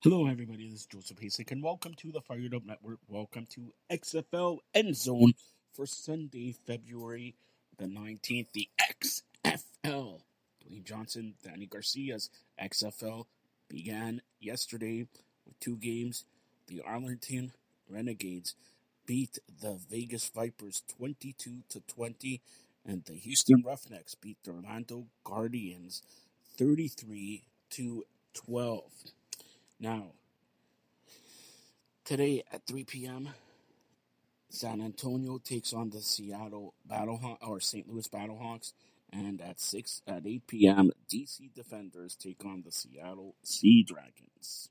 Hello, everybody. This is Joseph Hasek, and welcome to the Fired Up Network. Welcome to XFL End Zone for Sunday, February the 19th. The XFL. Dwayne Johnson, Dany Garcia's XFL began yesterday with two games. The Arlington Renegades beat the Vegas Vipers 22 to 20, and the Houston Roughnecks beat the Orlando Guardians 33 to 12. Now, today at 3 p.m., San Antonio takes on the Seattle Battlehawks or St. Louis Battlehawks, and at 6 at 8 p.m., DC Defenders take on the Seattle Sea Dragons.